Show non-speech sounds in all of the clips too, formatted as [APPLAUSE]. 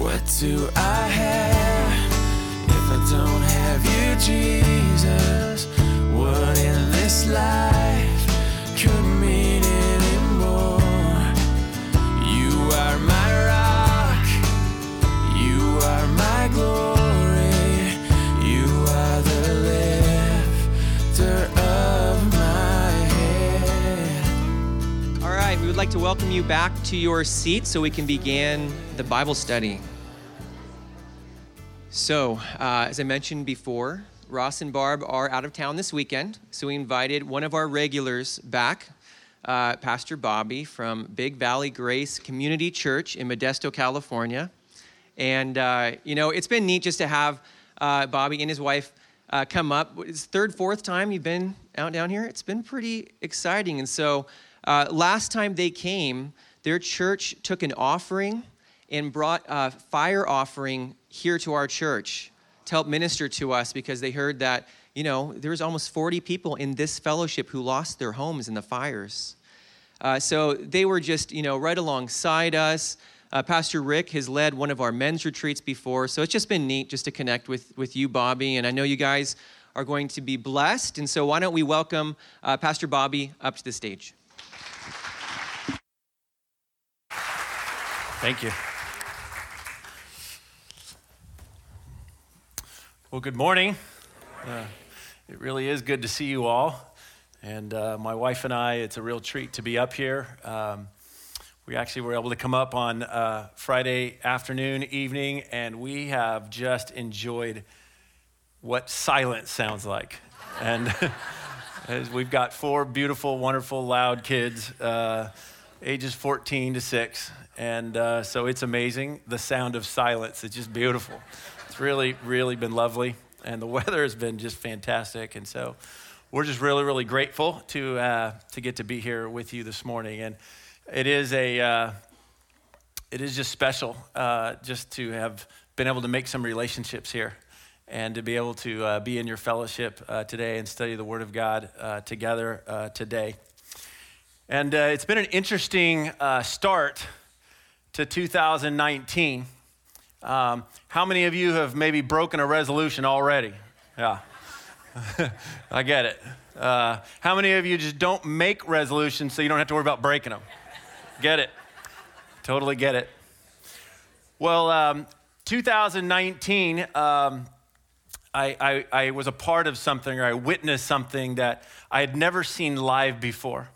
What do I have if I don't have you, Jesus? What in this life welcome you back to your seat so we can begin the Bible study. So, uh, as I mentioned before, Ross and Barb are out of town this weekend, so we invited one of our regulars back, uh, Pastor Bobby from Big Valley Grace Community Church in Modesto, California. And, uh, you know, it's been neat just to have uh, Bobby and his wife uh, come up. It's third, fourth time you've been out down here. It's been pretty exciting. And so uh, last time they came, their church took an offering and brought a fire offering here to our church to help minister to us because they heard that, you know, there was almost 40 people in this fellowship who lost their homes in the fires. Uh, so they were just, you know, right alongside us. Uh, Pastor Rick has led one of our men's retreats before, so it's just been neat just to connect with, with you, Bobby. And I know you guys are going to be blessed. And so why don't we welcome uh, Pastor Bobby up to the stage? Thank you. Well, good morning. Uh, it really is good to see you all. And uh, my wife and I, it's a real treat to be up here. Um, we actually were able to come up on uh, Friday afternoon, evening, and we have just enjoyed what silence sounds like. And [LAUGHS] as we've got four beautiful, wonderful, loud kids, uh, ages 14 to 6. And uh, so it's amazing the sound of silence. It's just beautiful. It's really, really been lovely. And the [LAUGHS] weather has been just fantastic. And so we're just really, really grateful to, uh, to get to be here with you this morning. And it is a, uh, it is just special uh, just to have been able to make some relationships here and to be able to uh, be in your fellowship uh, today and study the Word of God together today. And uh, it's been an interesting uh, start to 2019. Um, how many of you have maybe broken a resolution already? Yeah, [LAUGHS] I get it. Uh, how many of you just don't make resolutions so you don't have to worry about breaking them? Get it. Totally get it. Well, um, 2019, um, I, I, I was a part of something or I witnessed something that I had never seen live before.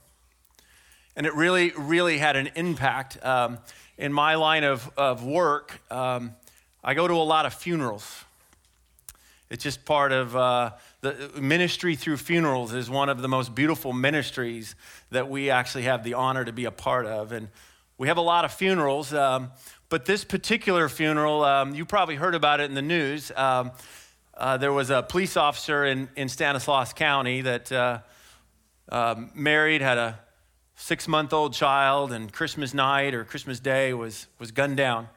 And it really, really had an impact. Um, in my line of, of work, um, I go to a lot of funerals. It's just part of uh, the ministry through funerals is one of the most beautiful ministries that we actually have the honor to be a part of. And we have a lot of funerals, um, but this particular funeral, um, you probably heard about it in the news. Um, uh, there was a police officer in, in Stanislaus County that uh, um, married, had a six month old child, and Christmas night or Christmas Day was, was gunned down.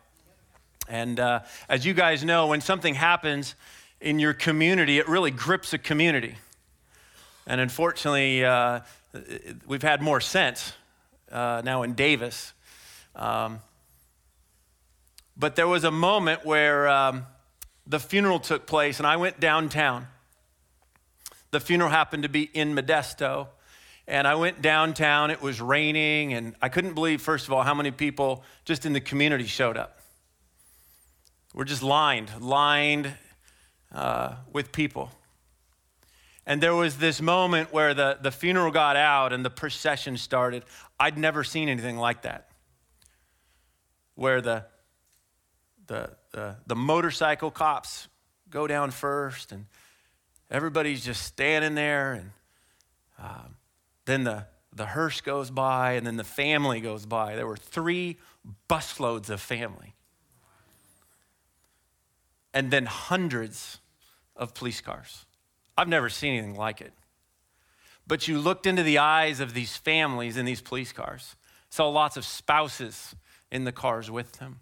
And uh, as you guys know, when something happens in your community, it really grips a community. And unfortunately, uh, we've had more sense uh, now in Davis. Um, but there was a moment where um, the funeral took place, and I went downtown. The funeral happened to be in Modesto. And I went downtown, it was raining, and I couldn't believe, first of all, how many people just in the community showed up. We're just lined, lined uh, with people. And there was this moment where the, the funeral got out and the procession started. I'd never seen anything like that. Where the, the, the, the motorcycle cops go down first, and everybody's just standing there, and um, then the, the hearse goes by, and then the family goes by. There were three busloads of family. And then hundreds of police cars. I've never seen anything like it. But you looked into the eyes of these families in these police cars, saw lots of spouses in the cars with them.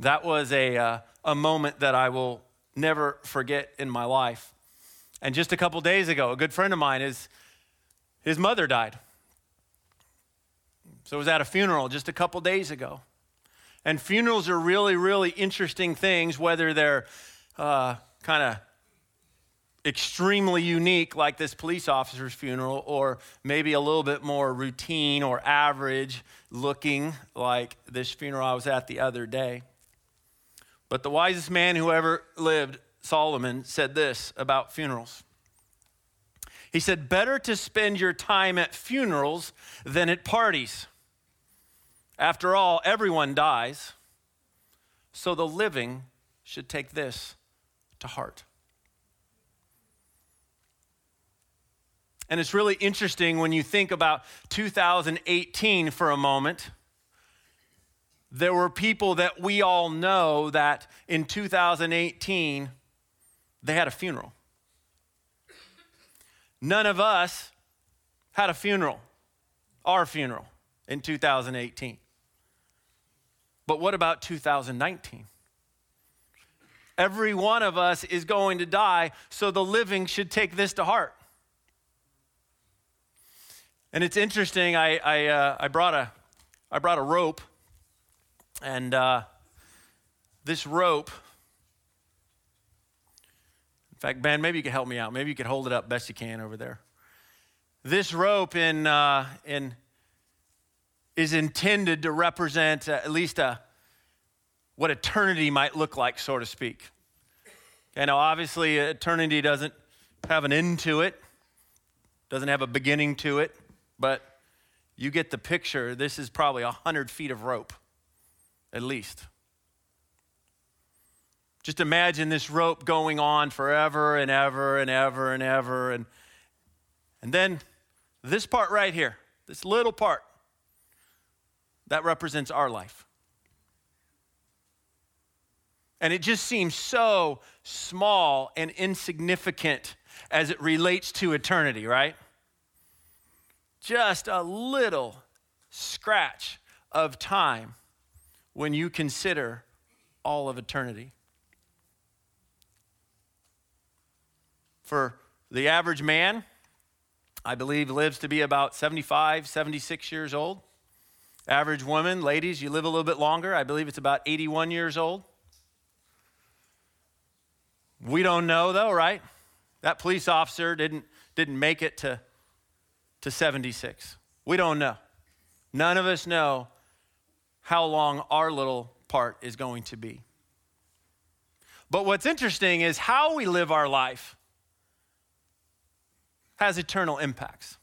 That was a, uh, a moment that I will never forget in my life. And just a couple days ago, a good friend of mine, is, his mother died. So I was at a funeral just a couple days ago. And funerals are really, really interesting things, whether they're uh, kind of extremely unique, like this police officer's funeral, or maybe a little bit more routine or average looking, like this funeral I was at the other day. But the wisest man who ever lived, Solomon, said this about funerals. He said, Better to spend your time at funerals than at parties. After all, everyone dies, so the living should take this to heart. And it's really interesting when you think about 2018 for a moment. There were people that we all know that in 2018 they had a funeral. None of us had a funeral, our funeral, in 2018. But what about 2019? Every one of us is going to die, so the living should take this to heart. And it's interesting. I I, uh, I brought a I brought a rope, and uh, this rope. In fact, Ben, maybe you could help me out. Maybe you could hold it up best you can over there. This rope in uh, in is intended to represent uh, at least a what eternity might look like, so to speak. Okay, now obviously eternity doesn't have an end to it, doesn't have a beginning to it but you get the picture. This is probably 100 feet of rope, at least. Just imagine this rope going on forever and ever and ever and ever. And, and then this part right here, this little part, that represents our life. And it just seems so small and insignificant as it relates to eternity, right? just a little scratch of time when you consider all of eternity. For the average man, I believe lives to be about 75, 76 years old. Average woman, ladies, you live a little bit longer. I believe it's about 81 years old. We don't know though, right? That police officer didn't, didn't make it to to 76. We don't know. None of us know how long our little part is going to be. But what's interesting is how we live our life has eternal impacts.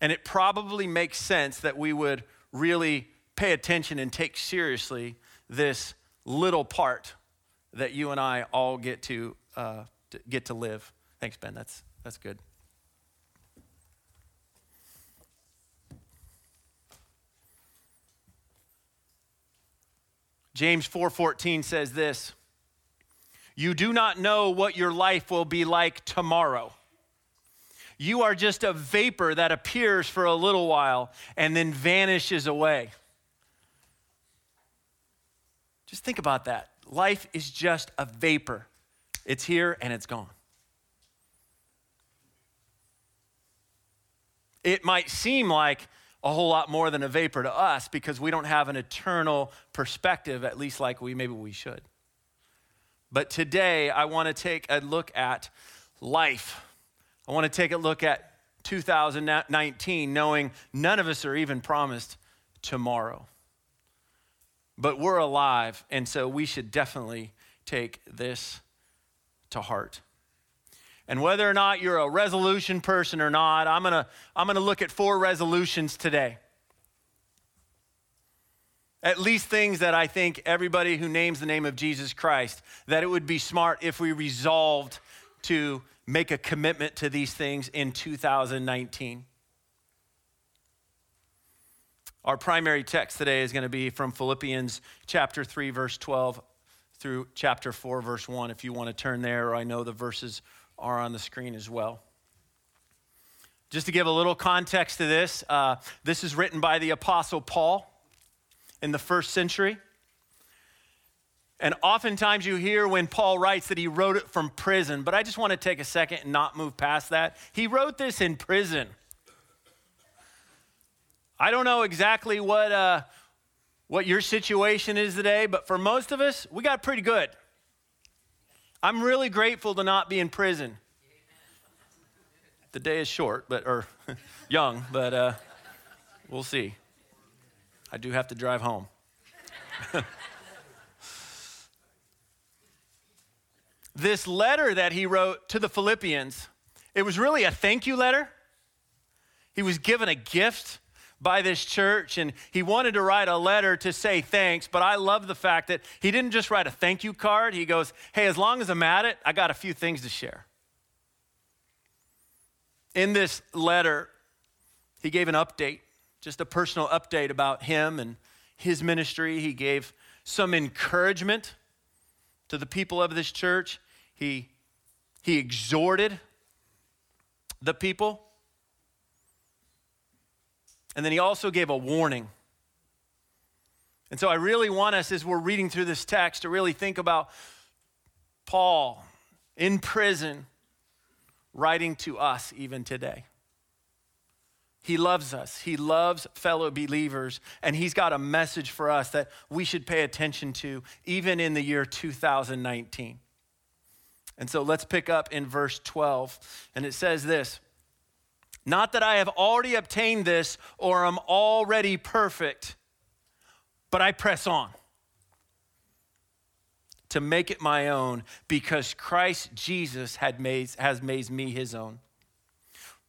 And it probably makes sense that we would really pay attention and take seriously this little part that you and I all get to, uh, to get to live. Thanks, Ben. That's, that's good. James 4:14 says this, "You do not know what your life will be like tomorrow. You are just a vapor that appears for a little while and then vanishes away." Just think about that. Life is just a vapor. It's here and it's gone. It might seem like a whole lot more than a vapor to us because we don't have an eternal perspective, at least like we maybe we should. But today, I want to take a look at life. I want to take a look at 2019, knowing none of us are even promised tomorrow. But we're alive, and so we should definitely take this to heart. And whether or not you're a resolution person or not, I'm going to I'm going to look at four resolutions today. At least things that I think everybody who names the name of Jesus Christ, that it would be smart if we resolved to make a commitment to these things in 2019. Our primary text today is going to be from Philippians chapter 3, verse 12 through chapter 4, verse 1, if you want to turn there, or I know the verses are on the screen as well. Just to give a little context to this, uh, this is written by the Apostle Paul in the first century. And oftentimes you hear when Paul writes that he wrote it from prison, but I just want to take a second and not move past that. He wrote this in prison. I don't know exactly what, uh, what your situation is today, but for most of us, we got pretty good. I'm really grateful to not be in prison. The day is short, but or [LAUGHS] young, but uh, we'll see. I do have to drive home. [LAUGHS] this letter that he wrote to the Philippians, it was really a thank you letter. He was given a gift by this church and he wanted to write a letter to say thanks, but I love the fact that he didn't just write a thank you card. He goes, Hey, as long as I'm at it, I got a few things to share. In this letter, he gave an update, just a personal update about him and his ministry. He gave some encouragement to the people of this church. He, he exhorted the people. And then he also gave a warning. And so I really want us, as we're reading through this text, to really think about Paul in prison writing to us even today. He loves us. He loves fellow believers. And He's got a message for us that we should pay attention to, even in the year 2019. And so let's pick up in verse 12. And it says this Not that I have already obtained this or am already perfect, but I press on to make it my own because Christ Jesus had made, has made me his own.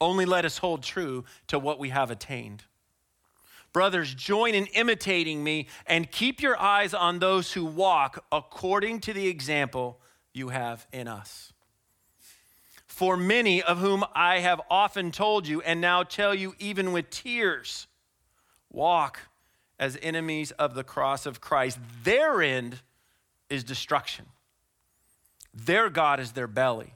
Only let us hold true to what we have attained. Brothers, join in imitating me and keep your eyes on those who walk according to the example you have in us. For many of whom I have often told you, and now tell you even with tears, walk as enemies of the cross of Christ. Their end is destruction, their God is their belly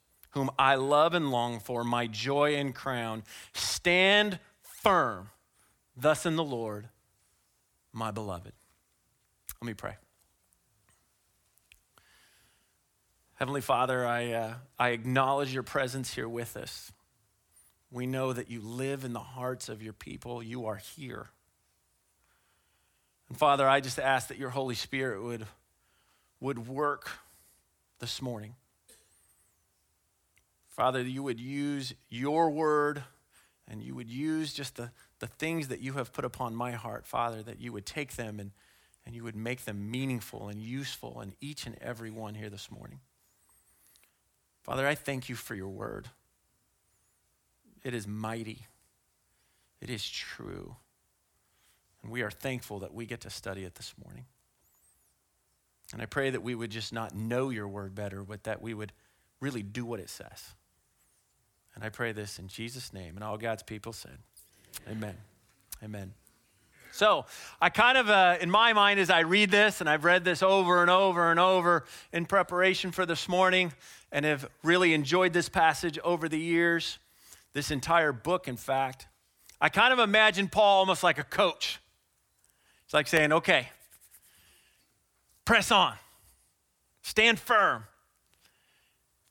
whom I love and long for, my joy and crown. Stand firm, thus in the Lord, my beloved. Let me pray. Heavenly Father, I, uh, I acknowledge your presence here with us. We know that you live in the hearts of your people. You are here. And Father, I just ask that your Holy Spirit would, would work this morning. Father, you would use your word and you would use just the, the things that you have put upon my heart, Father, that you would take them and, and you would make them meaningful and useful in each and every one here this morning. Father, I thank you for your word. It is mighty, it is true. And we are thankful that we get to study it this morning. And I pray that we would just not know your word better, but that we would really do what it says. And I pray this in Jesus' name. And all God's people said, Amen. Amen. So, I kind of, uh, in my mind, as I read this, and I've read this over and over and over in preparation for this morning, and have really enjoyed this passage over the years, this entire book, in fact, I kind of imagine Paul almost like a coach. It's like saying, okay, press on, stand firm,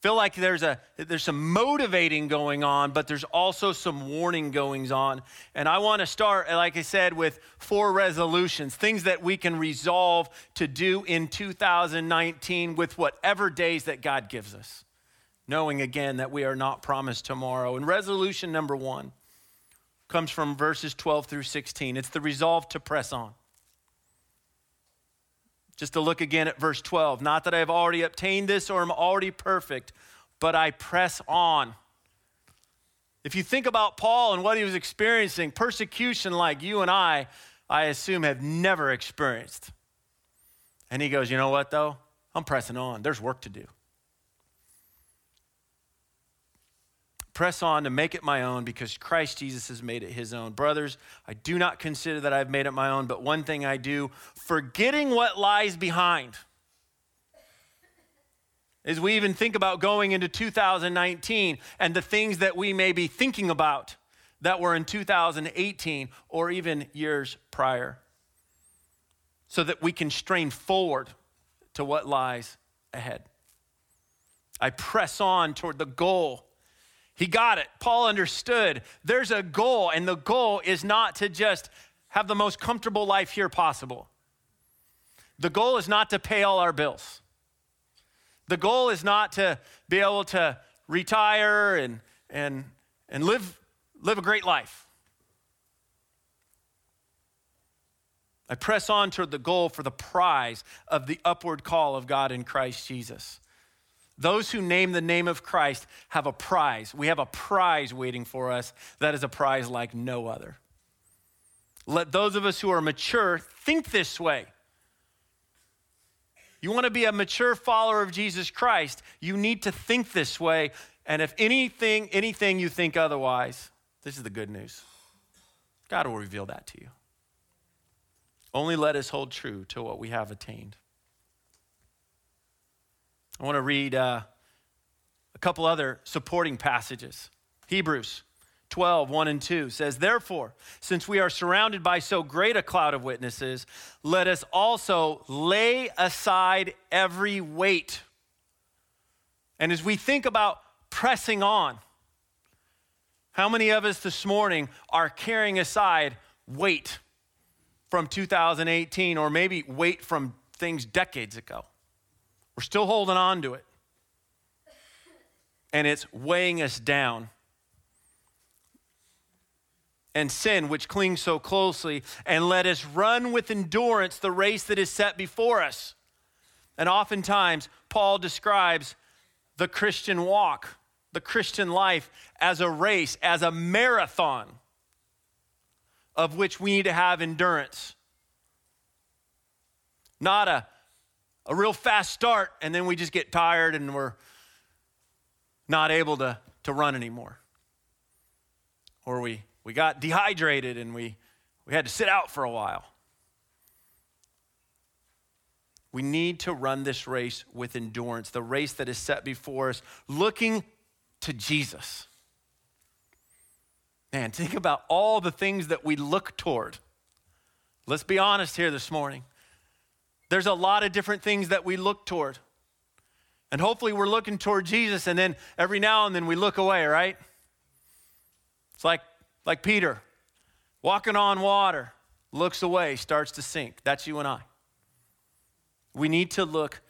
feel like there's a there's some motivating going on but there's also some warning goings on. And i want to start like i said with four resolutions things that we can resolve to do in 2019 with whatever days that god gives us. Knowing again that we are not promised tomorrow. And resolution number one comes from verses 12 through 16 it's the resolve to press on Just to look again at verse 12. Not that I have already obtained this or am already perfect, but I press on. If you think about Paul and what he was experiencing, persecution like you and I, I assume, have never experienced. And he goes, You know what, though? I'm pressing on. There's work to do. Press on to make it my own because Christ Jesus has made it his own. Brothers, I do not consider that I've made it my own, but one thing I do, forgetting what lies behind. As we even think about going into 2019 and the things that we may be thinking about that were in 2018 or even years prior, so that we can strain forward to what lies ahead. I press on toward the goal he got it. Paul understood there's a goal, and the goal is not to just have the most comfortable life here possible. The goal is not to pay all our bills. The goal is not to be able to retire and, and, and live, live a great life. I press on toward the goal for the prize of the upward call of God in Christ Jesus. Those who name the name of Christ have a prize. We have a prize waiting for us that is a prize like no other. Let those of us who are mature think this way. You want to be a mature follower of Jesus Christ, you need to think this way. And if anything, anything you think otherwise, this is the good news. God will reveal that to you. Only let us hold true to what we have attained. I want to read uh, a couple other supporting passages. Hebrews 12, 1 and 2 says, Therefore, since we are surrounded by so great a cloud of witnesses, let us also lay aside every weight. And as we think about pressing on, how many of us this morning are carrying aside weight from 2018 or maybe weight from things decades ago? We're still holding on to it. And it's weighing us down. And sin, which clings so closely, and let us run with endurance the race that is set before us. And oftentimes, Paul describes the Christian walk, the Christian life, as a race, as a marathon of which we need to have endurance. Not a a real fast start, and then we just get tired and we're not able to, to run anymore. Or we, we got dehydrated and we, we had to sit out for a while. We need to run this race with endurance, the race that is set before us, looking to Jesus. Man, think about all the things that we look toward. Let's be honest here this morning. There's a lot of different things that we look toward. And hopefully we're looking toward Jesus and then every now and then we look away, right? It's like like Peter walking on water, looks away, starts to sink. That's you and I. We need to look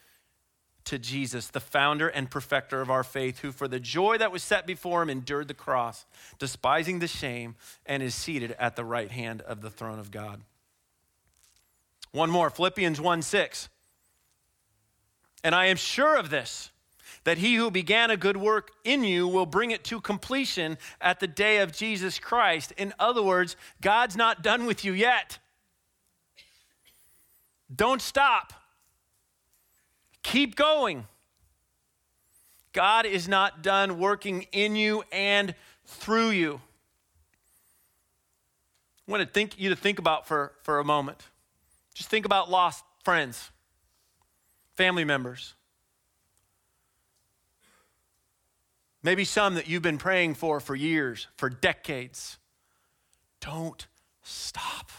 to Jesus, the founder and perfecter of our faith, who for the joy that was set before him endured the cross, despising the shame, and is seated at the right hand of the throne of God. One more, Philippians 1 6. And I am sure of this, that he who began a good work in you will bring it to completion at the day of Jesus Christ. In other words, God's not done with you yet. Don't stop. Keep going. God is not done working in you and through you. I want to think you to think about for, for a moment. Just think about lost friends, family members. Maybe some that you've been praying for for years, for decades. Don't stop.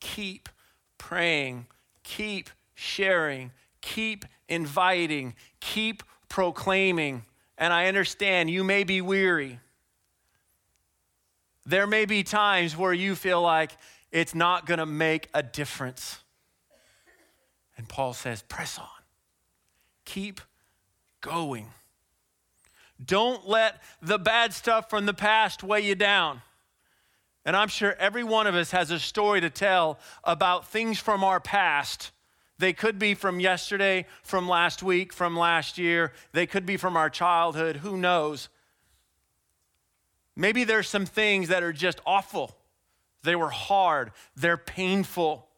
Keep praying, keep sharing, keep inviting, keep proclaiming. And I understand you may be weary. There may be times where you feel like it's not going to make a difference. And Paul says, press on, keep going. Don't let the bad stuff from the past weigh you down. And I'm sure every one of us has a story to tell about things from our past They could be from yesterday, from last week, from last year. They could be from our childhood. Who knows? Maybe there's some things that are just awful. They were hard, they're painful.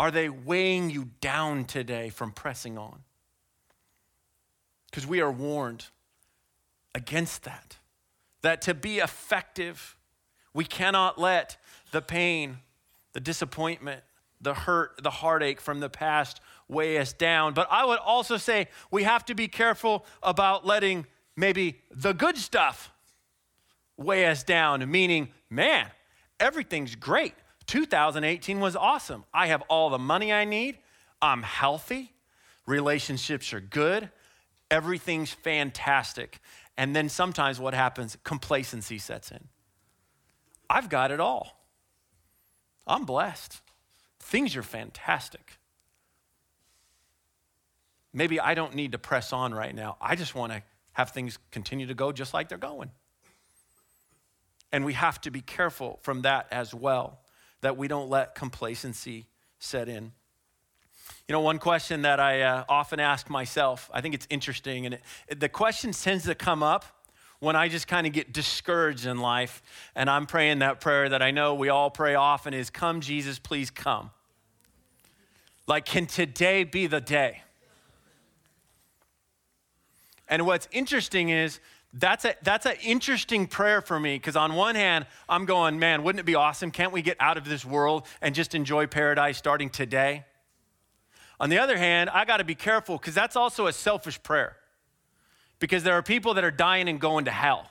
Are they weighing you down today from pressing on? Because we are warned against that. That to be effective, we cannot let the pain, the disappointment, the hurt, the heartache from the past weigh us down. But I would also say we have to be careful about letting maybe the good stuff weigh us down, meaning, man, everything's great. 2018 was awesome. I have all the money I need. I'm healthy. Relationships are good. Everything's fantastic. And then sometimes what happens? Complacency sets in. I've got it all. I'm blessed. Things are fantastic. Maybe I don't need to press on right now. I just want to have things continue to go just like they're going. And we have to be careful from that as well, that we don't let complacency set in. You know, one question that I uh, often ask myself, I think it's interesting, and it, the question tends to come up when I just kind of get discouraged in life, and I'm praying that prayer that I know we all pray often is, Come, Jesus, please come. Like, can today be the day? And what's interesting is that's a that's an interesting prayer for me because on one hand I'm going, man, wouldn't it be awesome? Can't we get out of this world and just enjoy paradise starting today? On the other hand, I got to be careful because that's also a selfish prayer. Because there are people that are dying and going to hell.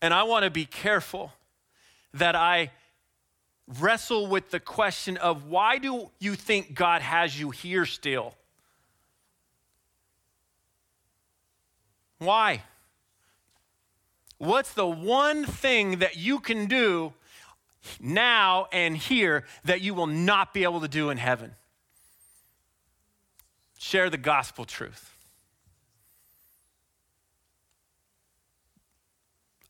And I want to be careful that I wrestle with the question of why do you think God has you here still? Why? What's the one thing that you can do now and here that you will not be able to do in heaven? Share the gospel truth.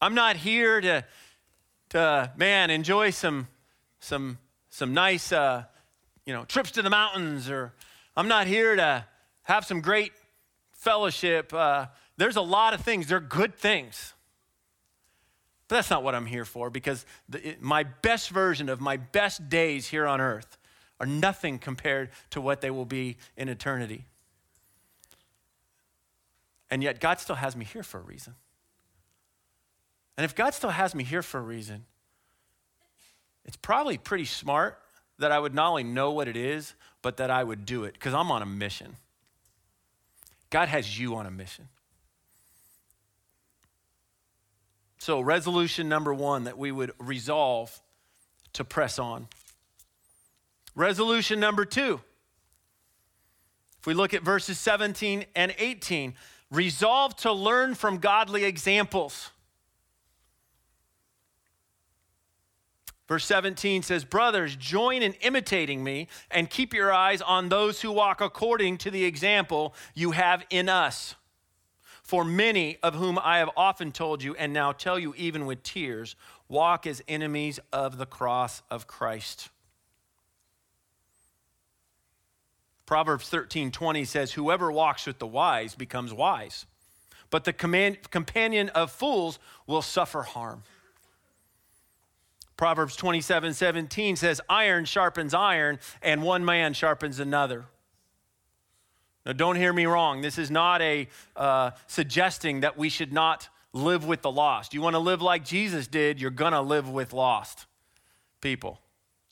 I'm not here to, to man, enjoy some, some, some nice, uh, you know, trips to the mountains, or I'm not here to have some great fellowship. Uh, there's a lot of things, they're good things. But that's not what I'm here for because the, it, my best version of my best days here on earth are nothing compared to what they will be in eternity. And yet, God still has me here for a reason. And if God still has me here for a reason, it's probably pretty smart that I would not only know what it is, but that I would do it because I'm on a mission. God has you on a mission. So, resolution number one that we would resolve to press on. Resolution number two, if we look at verses 17 and 18, resolve to learn from godly examples. Verse 17 says, Brothers, join in imitating me and keep your eyes on those who walk according to the example you have in us. For many of whom I have often told you, and now tell you even with tears, walk as enemies of the cross of Christ. Proverbs 13:20 says, Whoever walks with the wise becomes wise, but the command, companion of fools will suffer harm. Proverbs 27:17 says, Iron sharpens iron, and one man sharpens another. Now, don't hear me wrong. This is not a uh, suggesting that we should not live with the lost. You want to live like Jesus did, you're going to live with lost people.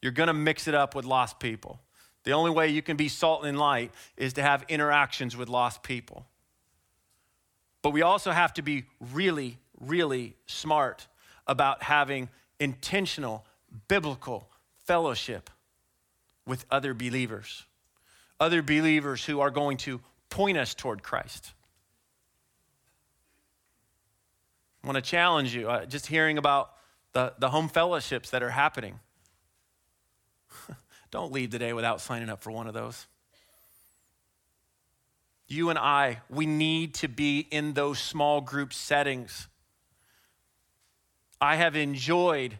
You're going to mix it up with lost people. The only way you can be salt and light is to have interactions with lost people. But we also have to be really, really smart about having intentional, biblical fellowship with other believers other believers who are going to point us toward Christ. I want to challenge you, uh, just hearing about the, the home fellowships that are happening. [LAUGHS] Don't leave today without signing up for one of those. You and I, we need to be in those small group settings. I have enjoyed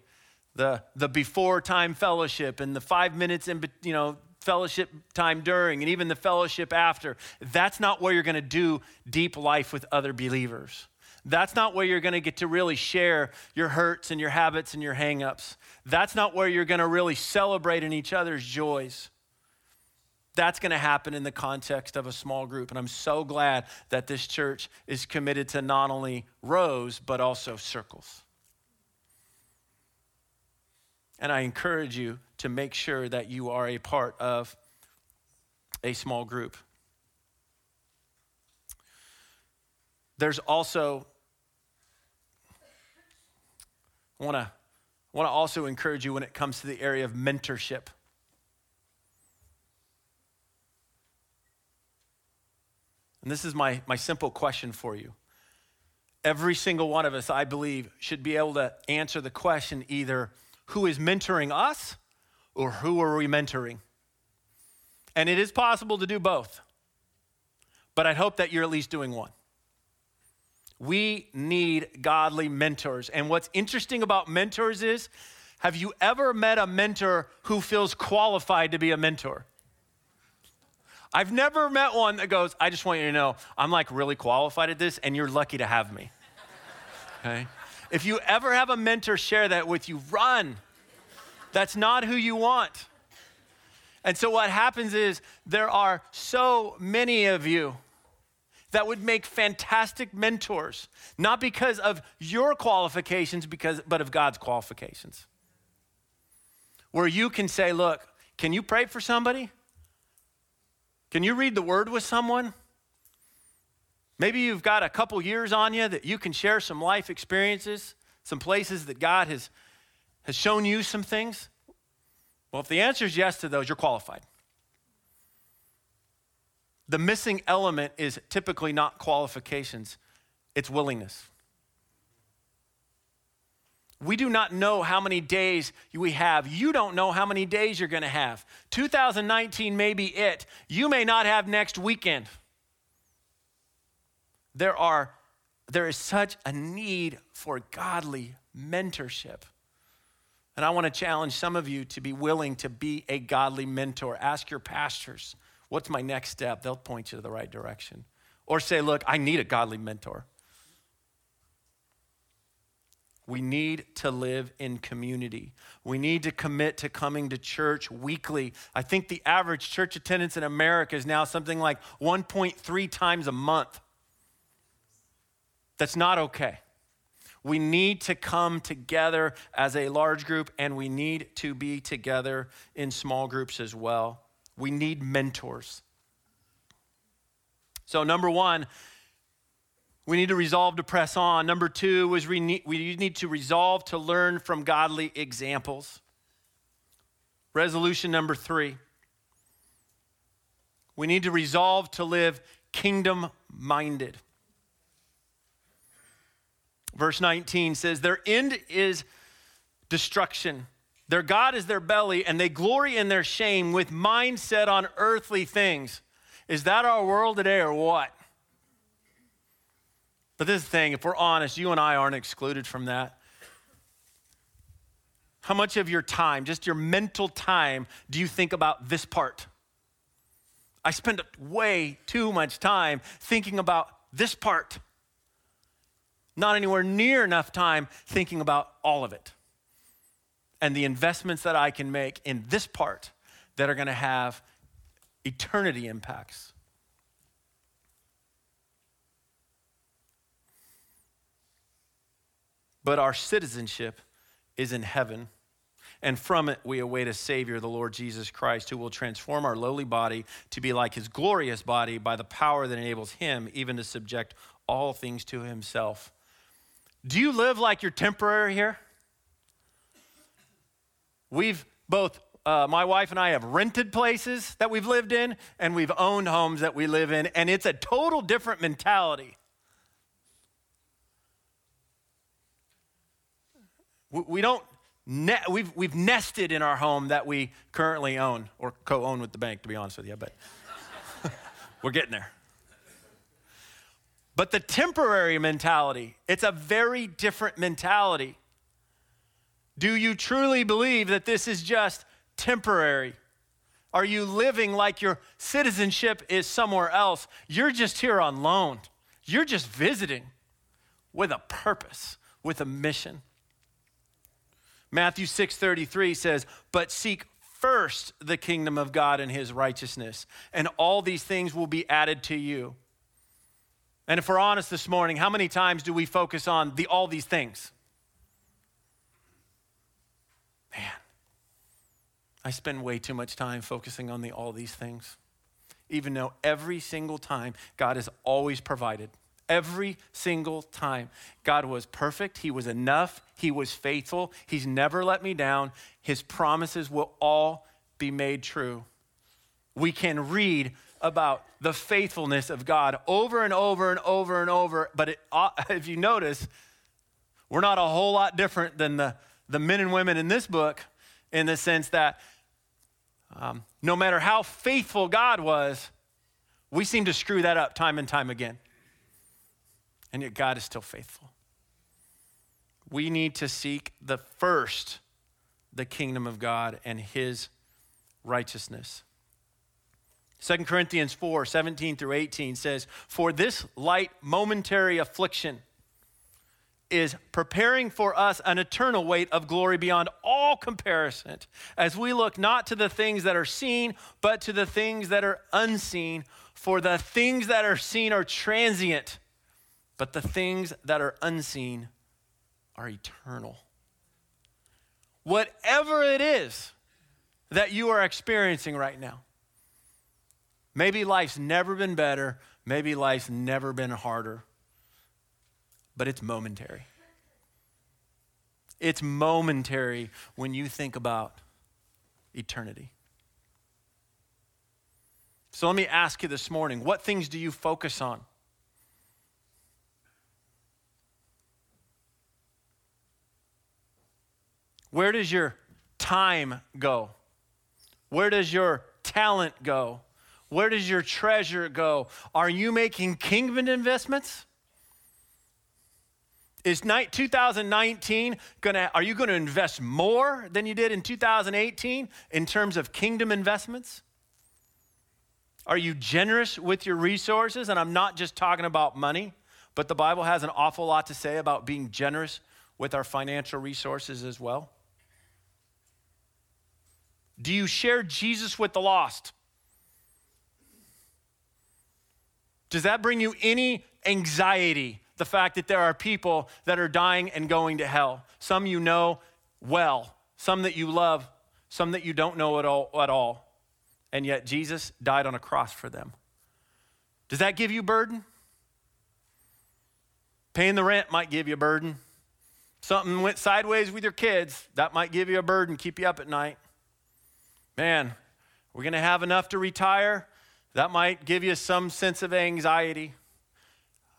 the, the before time fellowship and the five minutes in, you know, fellowship time during and even the fellowship after. That's not where you're going to do deep life with other believers. That's not where you're going to get to really share your hurts and your habits and your hangups. That's not where you're going to really celebrate in each other's joys. That's going to happen in the context of a small group. And I'm so glad that this church is committed to not only rows, but also circles. And I encourage you to make sure that you are a part of a small group. There's also, I want to want to also encourage you when it comes to the area of mentorship. And this is my, my simple question for you. Every single one of us, I believe, should be able to answer the question either who is mentoring us or who are we mentoring? And it is possible to do both. But I hope that you're at least doing one. We need godly mentors. And what's interesting about mentors is have you ever met a mentor who feels qualified to be a mentor? I've never met one that goes, I just want you to know, I'm like really qualified at this, and you're lucky to have me. [LAUGHS] Okay? If you ever have a mentor share that with you, run. That's not who you want. And so what happens is there are so many of you that would make fantastic mentors, not because of your qualifications, because, but of God's qualifications. Where you can say, look, can you pray for somebody? Can you read the word with someone? Maybe you've got a couple years on you that you can share some life experiences, some places that God has, has shown you some things. Well, if the answer is yes to those, you're qualified. The missing element is typically not qualifications, it's willingness. We do not know how many days we have. You don't know how many days you're going to have. 2019 may be it. You may not have next weekend. There are there is such a need for godly mentorship. And I want to challenge some of you to be willing to be a godly mentor. Ask your pastors, what's my next step? They'll point you to the right direction. Or say, look, I need a godly mentor. We need to live in community. We need to commit to coming to church weekly. I think the average church attendance in America is now something like 1.3 times a month. That's not okay. We need to come together as a large group and we need to be together in small groups as well. We need mentors. So, number one, we need to resolve to press on. Number two is we need, we need to resolve to learn from godly examples. Resolution number three we need to resolve to live kingdom minded. Verse 19 says, Their end is destruction. Their God is their belly, and they glory in their shame with mind set on earthly things. Is that our world today or what? But this is the thing, if we're honest, you and I aren't excluded from that. How much of your time, just your mental time, do you think about this part? I spend way too much time thinking about this part, not anywhere near enough time thinking about all of it and the investments that I can make in this part that are going to have eternity impacts. But our citizenship is in heaven. And from it, we await a Savior, the Lord Jesus Christ, who will transform our lowly body to be like his glorious body by the power that enables him even to subject all things to himself. Do you live like you're temporary here? We've both, uh, my wife and I have rented places that we've lived in, and we've owned homes that we live in, and it's a total different mentality. We don't, ne- we've, we've nested in our home that we currently own or co own with the bank, to be honest with you, but [LAUGHS] we're getting there. But the temporary mentality, it's a very different mentality. Do you truly believe that this is just temporary? Are you living like your citizenship is somewhere else? You're just here on loan. You're just visiting with a purpose, with a mission. Matthew 6:33 says, "But seek first the kingdom of God and his righteousness, and all these things will be added to you." And if we're honest this morning, how many times do we focus on the all these things? Man, I spend way too much time focusing on the all these things. Even though every single time God has always provided. Every single time. God was perfect. He was enough. He was faithful. He's never let me down. His promises will all be made true. We can read about the faithfulness of God over and over and over and over. But it, uh, [LAUGHS] if you notice, we're not a whole lot different than the, the men and women in this book in the sense that um, no matter how faithful God was, we seem to screw that up time and time again. And yet God is still faithful. We need to seek the first, the kingdom of God and his righteousness. 2 Corinthians 4 17 through 18 says, For this light momentary affliction is preparing for us an eternal weight of glory beyond all comparison as we look not to the things that are seen, but to the things that are unseen. For the things that are seen are transient, but the things that are unseen are eternal. Whatever it is that you are experiencing right now, maybe life's never been better, maybe life's never been harder but it's momentary. It's momentary when you think about eternity. So let me ask you this morning what things do you focus on? Where does your time go? Where does your talent go? Where does your treasure go? Are you making kingdom investments? Is 2019 gonna, are you gonna invest more than you did in 2018 in terms of kingdom investments? Are you generous with your resources? And I'm not just talking about money, but the Bible has an awful lot to say about being generous with our financial resources as well. Do you share Jesus with the lost? Does that bring you any anxiety the fact that there are people that are dying and going to hell. Some you know well, some that you love, some that you don't know at all, at all. And yet Jesus died on a cross for them. Does that give you burden? Paying the rent might give you a burden. Something went sideways with your kids, that might give you a burden, keep you up at night. Man, we're going to have enough to retire. That might give you some sense of anxiety.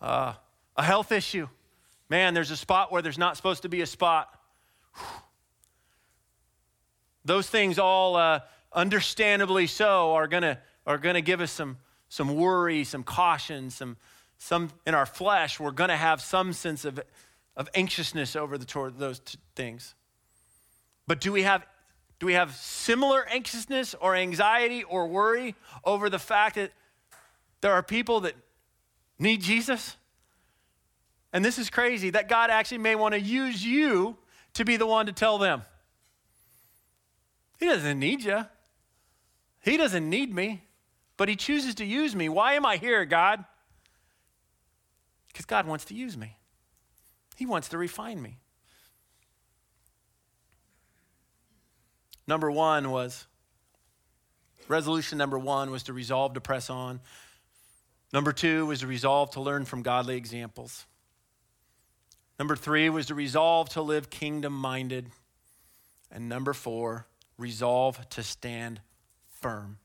Uh, a health issue. Man, there's a spot where there's not supposed to be a spot. Those things all uh, understandably so are going to are to give us some some worry, some caution, some some in our flesh we're going to have some sense of of anxiousness over the toward those t- things. But do we have do we have similar anxiousness or anxiety or worry over the fact that there are people that need Jesus? And this is crazy that God actually may want to use you to be the one to tell them. He doesn't need you, He doesn't need me, but He chooses to use me. Why am I here, God? Because God wants to use me, He wants to refine me. Number one was, resolution number one was to resolve to press on. Number two was to resolve to learn from godly examples. Number three was to resolve to live kingdom minded. And number four, resolve to stand firm.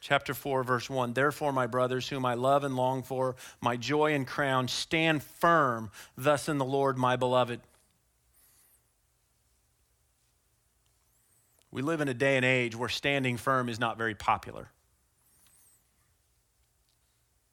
Chapter 4, verse 1 Therefore, my brothers, whom I love and long for, my joy and crown, stand firm thus in the Lord, my beloved. We live in a day and age where standing firm is not very popular.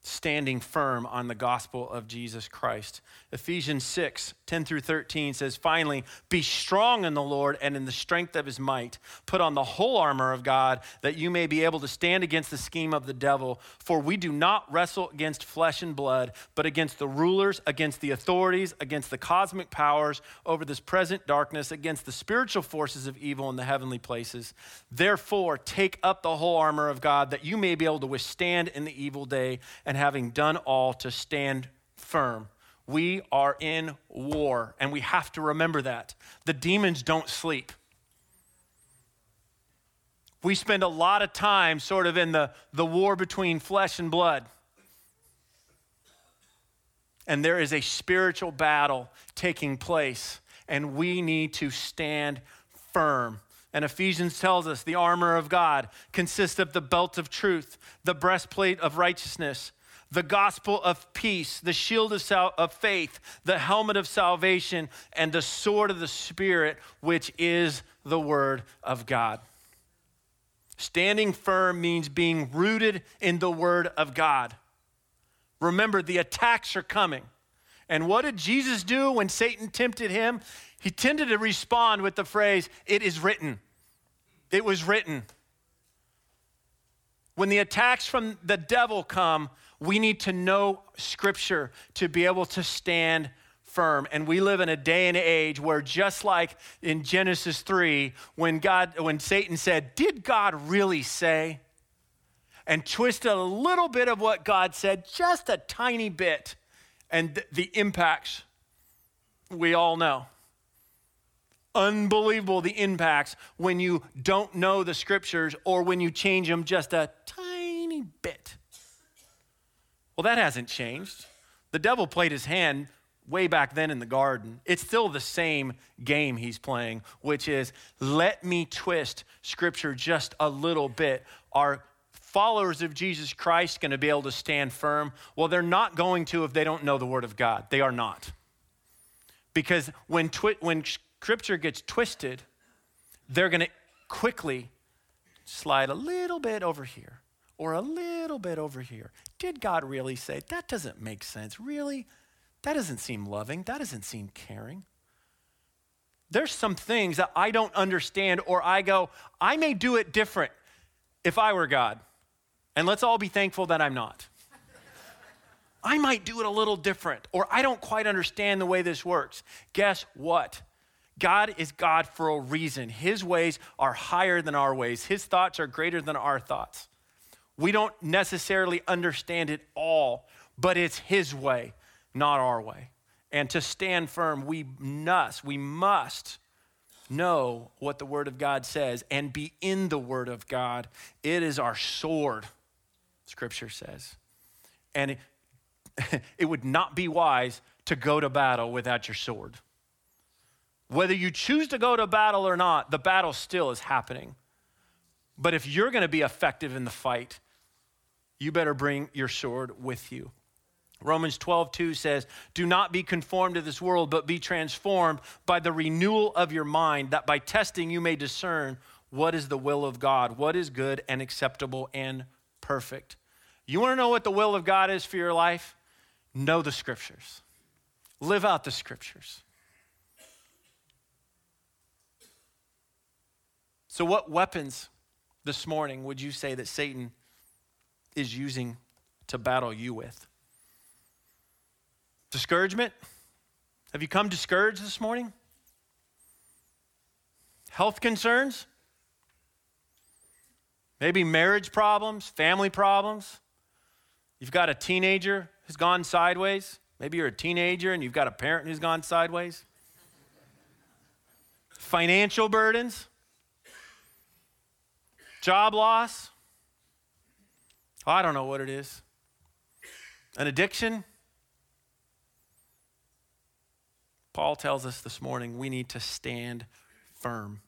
Standing firm on the gospel of Jesus Christ. Ephesians 6 10 through 13 says, Finally, be strong in the Lord and in the strength of his might. Put on the whole armor of God that you may be able to stand against the scheme of the devil. For we do not wrestle against flesh and blood, but against the rulers, against the authorities, against the cosmic powers over this present darkness, against the spiritual forces of evil in the heavenly places. Therefore, take up the whole armor of God that you may be able to withstand in the evil day and having done all to stand firm. We are in war, and we have to remember that. The demons don't sleep. We spend a lot of time sort of in the, the war between flesh and blood. And there is a spiritual battle taking place, and we need to stand firm. And Ephesians tells us the armor of God consists of the belt of truth, the breastplate of righteousness the gospel of peace, the shield of, sal- of faith, the helmet of salvation, and the sword of the Spirit, which is the word of God. Standing firm means being rooted in the word of God. Remember, the attacks are coming. And what did Jesus do when Satan tempted him? He tended to respond with the phrase, It is written. It was written. When the attacks from the devil come, we need to know Scripture to be able to stand firm. And we live in a day and age where, just like in Genesis 3, when, God, when Satan said, Did God really say? and twisted a little bit of what God said, just a tiny bit, and th- the impacts we all know. Unbelievable the impacts when you don't know the scriptures or when you change them just a tiny bit. Well, that hasn't changed. The devil played his hand way back then in the garden. It's still the same game he's playing, which is let me twist scripture just a little bit. Are followers of Jesus Christ going to be able to stand firm? Well, they're not going to if they don't know the word of God. They are not. Because when, twi- when scripture gets twisted, they're going to quickly slide a little bit over here or a little bit over here. Did God really say? That doesn't make sense. Really? That doesn't seem loving. That doesn't seem caring. There's some things that I don't understand, or I go, I may do it different if I were God. And let's all be thankful that I'm not. [LAUGHS] I might do it a little different, or I don't quite understand the way this works. Guess what? God is God for a reason. His ways are higher than our ways, His thoughts are greater than our thoughts. We don't necessarily understand it all, but it's His way, not our way. And to stand firm, we must, we must know what the Word of God says and be in the Word of God. It is our sword, Scripture says. And it, [LAUGHS] it would not be wise to go to battle without your sword. Whether you choose to go to battle or not, the battle still is happening. But if you're going to be effective in the fight, you better bring your sword with you. Romans 12, 2 says, Do not be conformed to this world, but be transformed by the renewal of your mind, that by testing you may discern what is the will of God, what is good and acceptable and perfect. You want to know what the will of God is for your life? Know the scriptures, live out the scriptures. So, what weapons this morning would you say that Satan is using to battle you with? Discouragement? Have you come discouraged this morning? Health concerns? Maybe marriage problems, family problems. You've got a teenager who's gone sideways. Maybe you're a teenager and you've got a parent who's gone sideways. Financial burdens, job loss, Oh, I don't know what it is. An addiction? Paul tells us this morning we need to stand firm.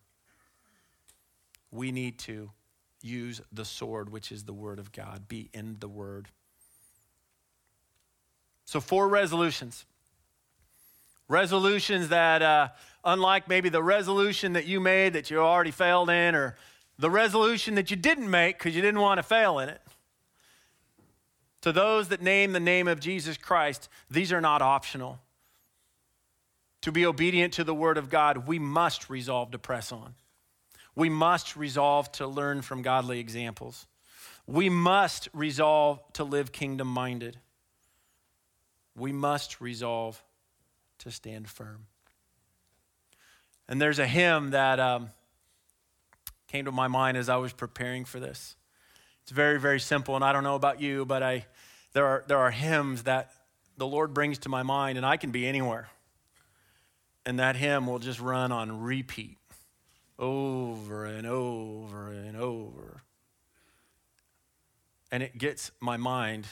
We need to use the sword, which is the word of God, be in the word. So, four resolutions. Resolutions that, uh, unlike maybe the resolution that you made that you already failed in, or the resolution that you didn't make because you didn't want to fail in it, To those that name the name of Jesus Christ, these are not optional. To be obedient to the word of God, we must resolve to press on. We must resolve to learn from godly examples. We must resolve to live kingdom minded. We must resolve to stand firm. And there's a hymn that um, came to my mind as I was preparing for this. It's very, very simple, and I don't know about you, but I, there, are, there are hymns that the Lord brings to my mind, and I can be anywhere. And that hymn will just run on repeat over and over and over. And it gets my mind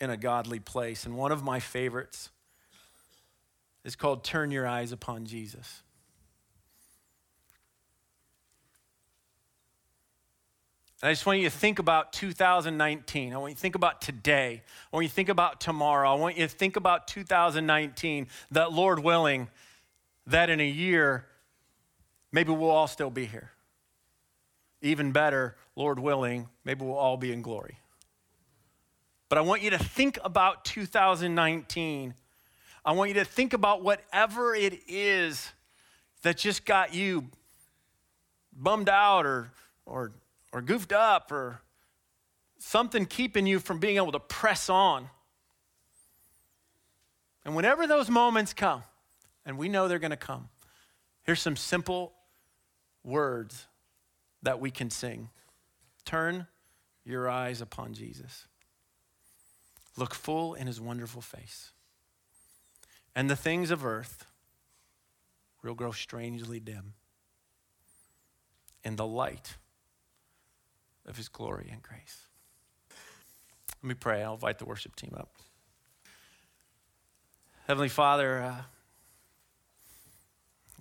in a godly place. And one of my favorites is called Turn Your Eyes Upon Jesus. And I just want you to think about 2019. I want you to think about today. I want you to think about tomorrow. I want you to think about 2019, that Lord willing, that in a year, maybe we'll all still be here. Even better, Lord willing, maybe we'll all be in glory. But I want you to think about 2019. I want you to think about whatever it is that just got you bummed out or, or, or goofed up or something keeping you from being able to press on. And whenever those moments come, and we know they're going to come, here's some simple words that we can sing Turn your eyes upon Jesus. Look full in his wonderful face. And the things of earth will grow strangely dim in the light of his glory and grace. Let me pray. I'll invite the worship team up. Heavenly Father, uh,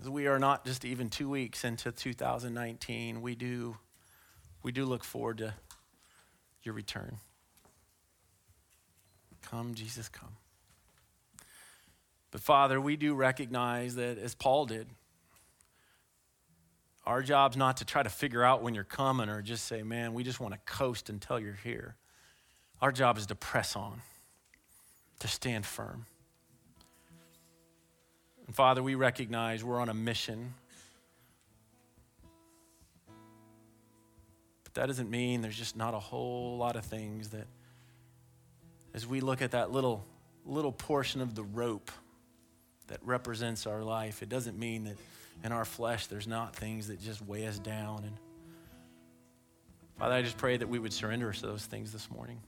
we are not just even two weeks into 2019. We do, we do look forward to your return. Come, Jesus, come. But Father, we do recognize that, as Paul did, our job's not to try to figure out when you're coming or just say, man, we just want to coast until you're here. Our job is to press on, to stand firm. And Father, we recognize we're on a mission. But that doesn't mean there's just not a whole lot of things that, as we look at that little, little portion of the rope that represents our life, it doesn't mean that in our flesh there's not things that just weigh us down. And Father, I just pray that we would surrender to those things this morning,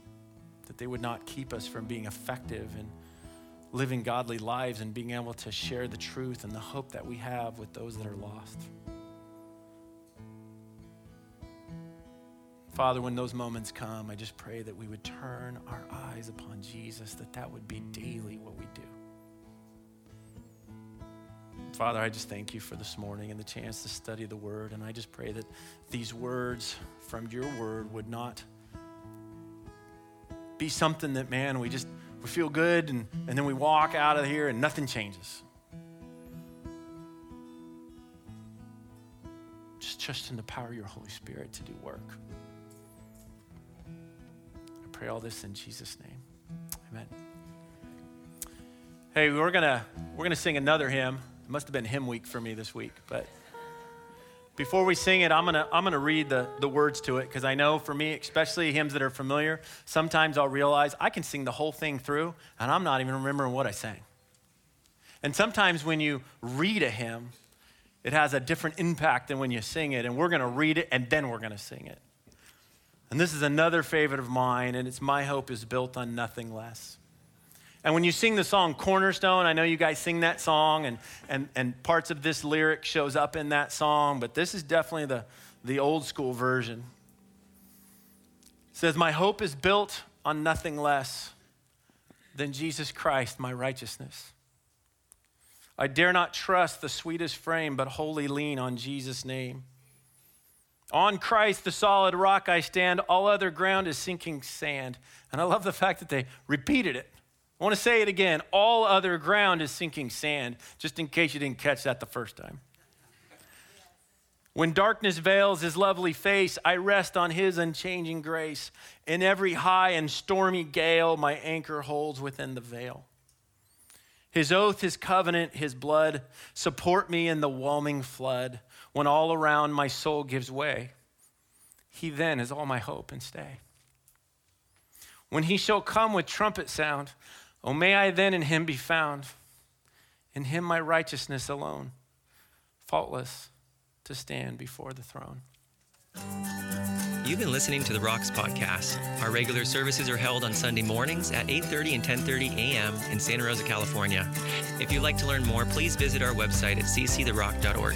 that they would not keep us from being effective and living godly lives and being able to share the truth and the hope that we have with those that are lost. Father, when those moments come, I just pray that we would turn our eyes upon Jesus, that that would be daily what we do. Father, I just thank you for this morning and the chance to study the word. And I just pray that these words from your word would not be something that, man, we just we feel good and, and then we walk out of here and nothing changes. Just trust in the power of your Holy Spirit to do work. I pray all this in Jesus' name. Amen. Hey, we're gonna we're gonna sing another hymn. It must have been hymn week for me this week, but before we sing it, I'm gonna, I'm gonna read the, the words to it because I know for me, especially hymns that are familiar, sometimes I'll realize I can sing the whole thing through and I'm not even remembering what I sang. And sometimes when you read a hymn, it has a different impact than when you sing it. And we're gonna read it and then we're gonna sing it. And this is another favorite of mine, and it's My Hope is Built on Nothing Less. And when you sing the song Cornerstone, I know you guys sing that song, and, and, and parts of this lyric shows up in that song, but this is definitely the, the old school version. It says, My hope is built on nothing less than Jesus Christ, my righteousness. I dare not trust the sweetest frame, but wholly lean on Jesus' name. On Christ, the solid rock, I stand. All other ground is sinking sand. And I love the fact that they repeated it. I want to say it again. All other ground is sinking sand, just in case you didn't catch that the first time. When darkness veils his lovely face, I rest on his unchanging grace. In every high and stormy gale, my anchor holds within the veil. His oath, his covenant, his blood support me in the whelming flood. When all around my soul gives way, he then is all my hope and stay. When he shall come with trumpet sound, oh, may I then in him be found. In him my righteousness alone, faultless to stand before the throne. You've been listening to the Rocks podcast. Our regular services are held on Sunday mornings at 8:30 and 10:30 a.m. in Santa Rosa, California. If you'd like to learn more, please visit our website at cctherock.org.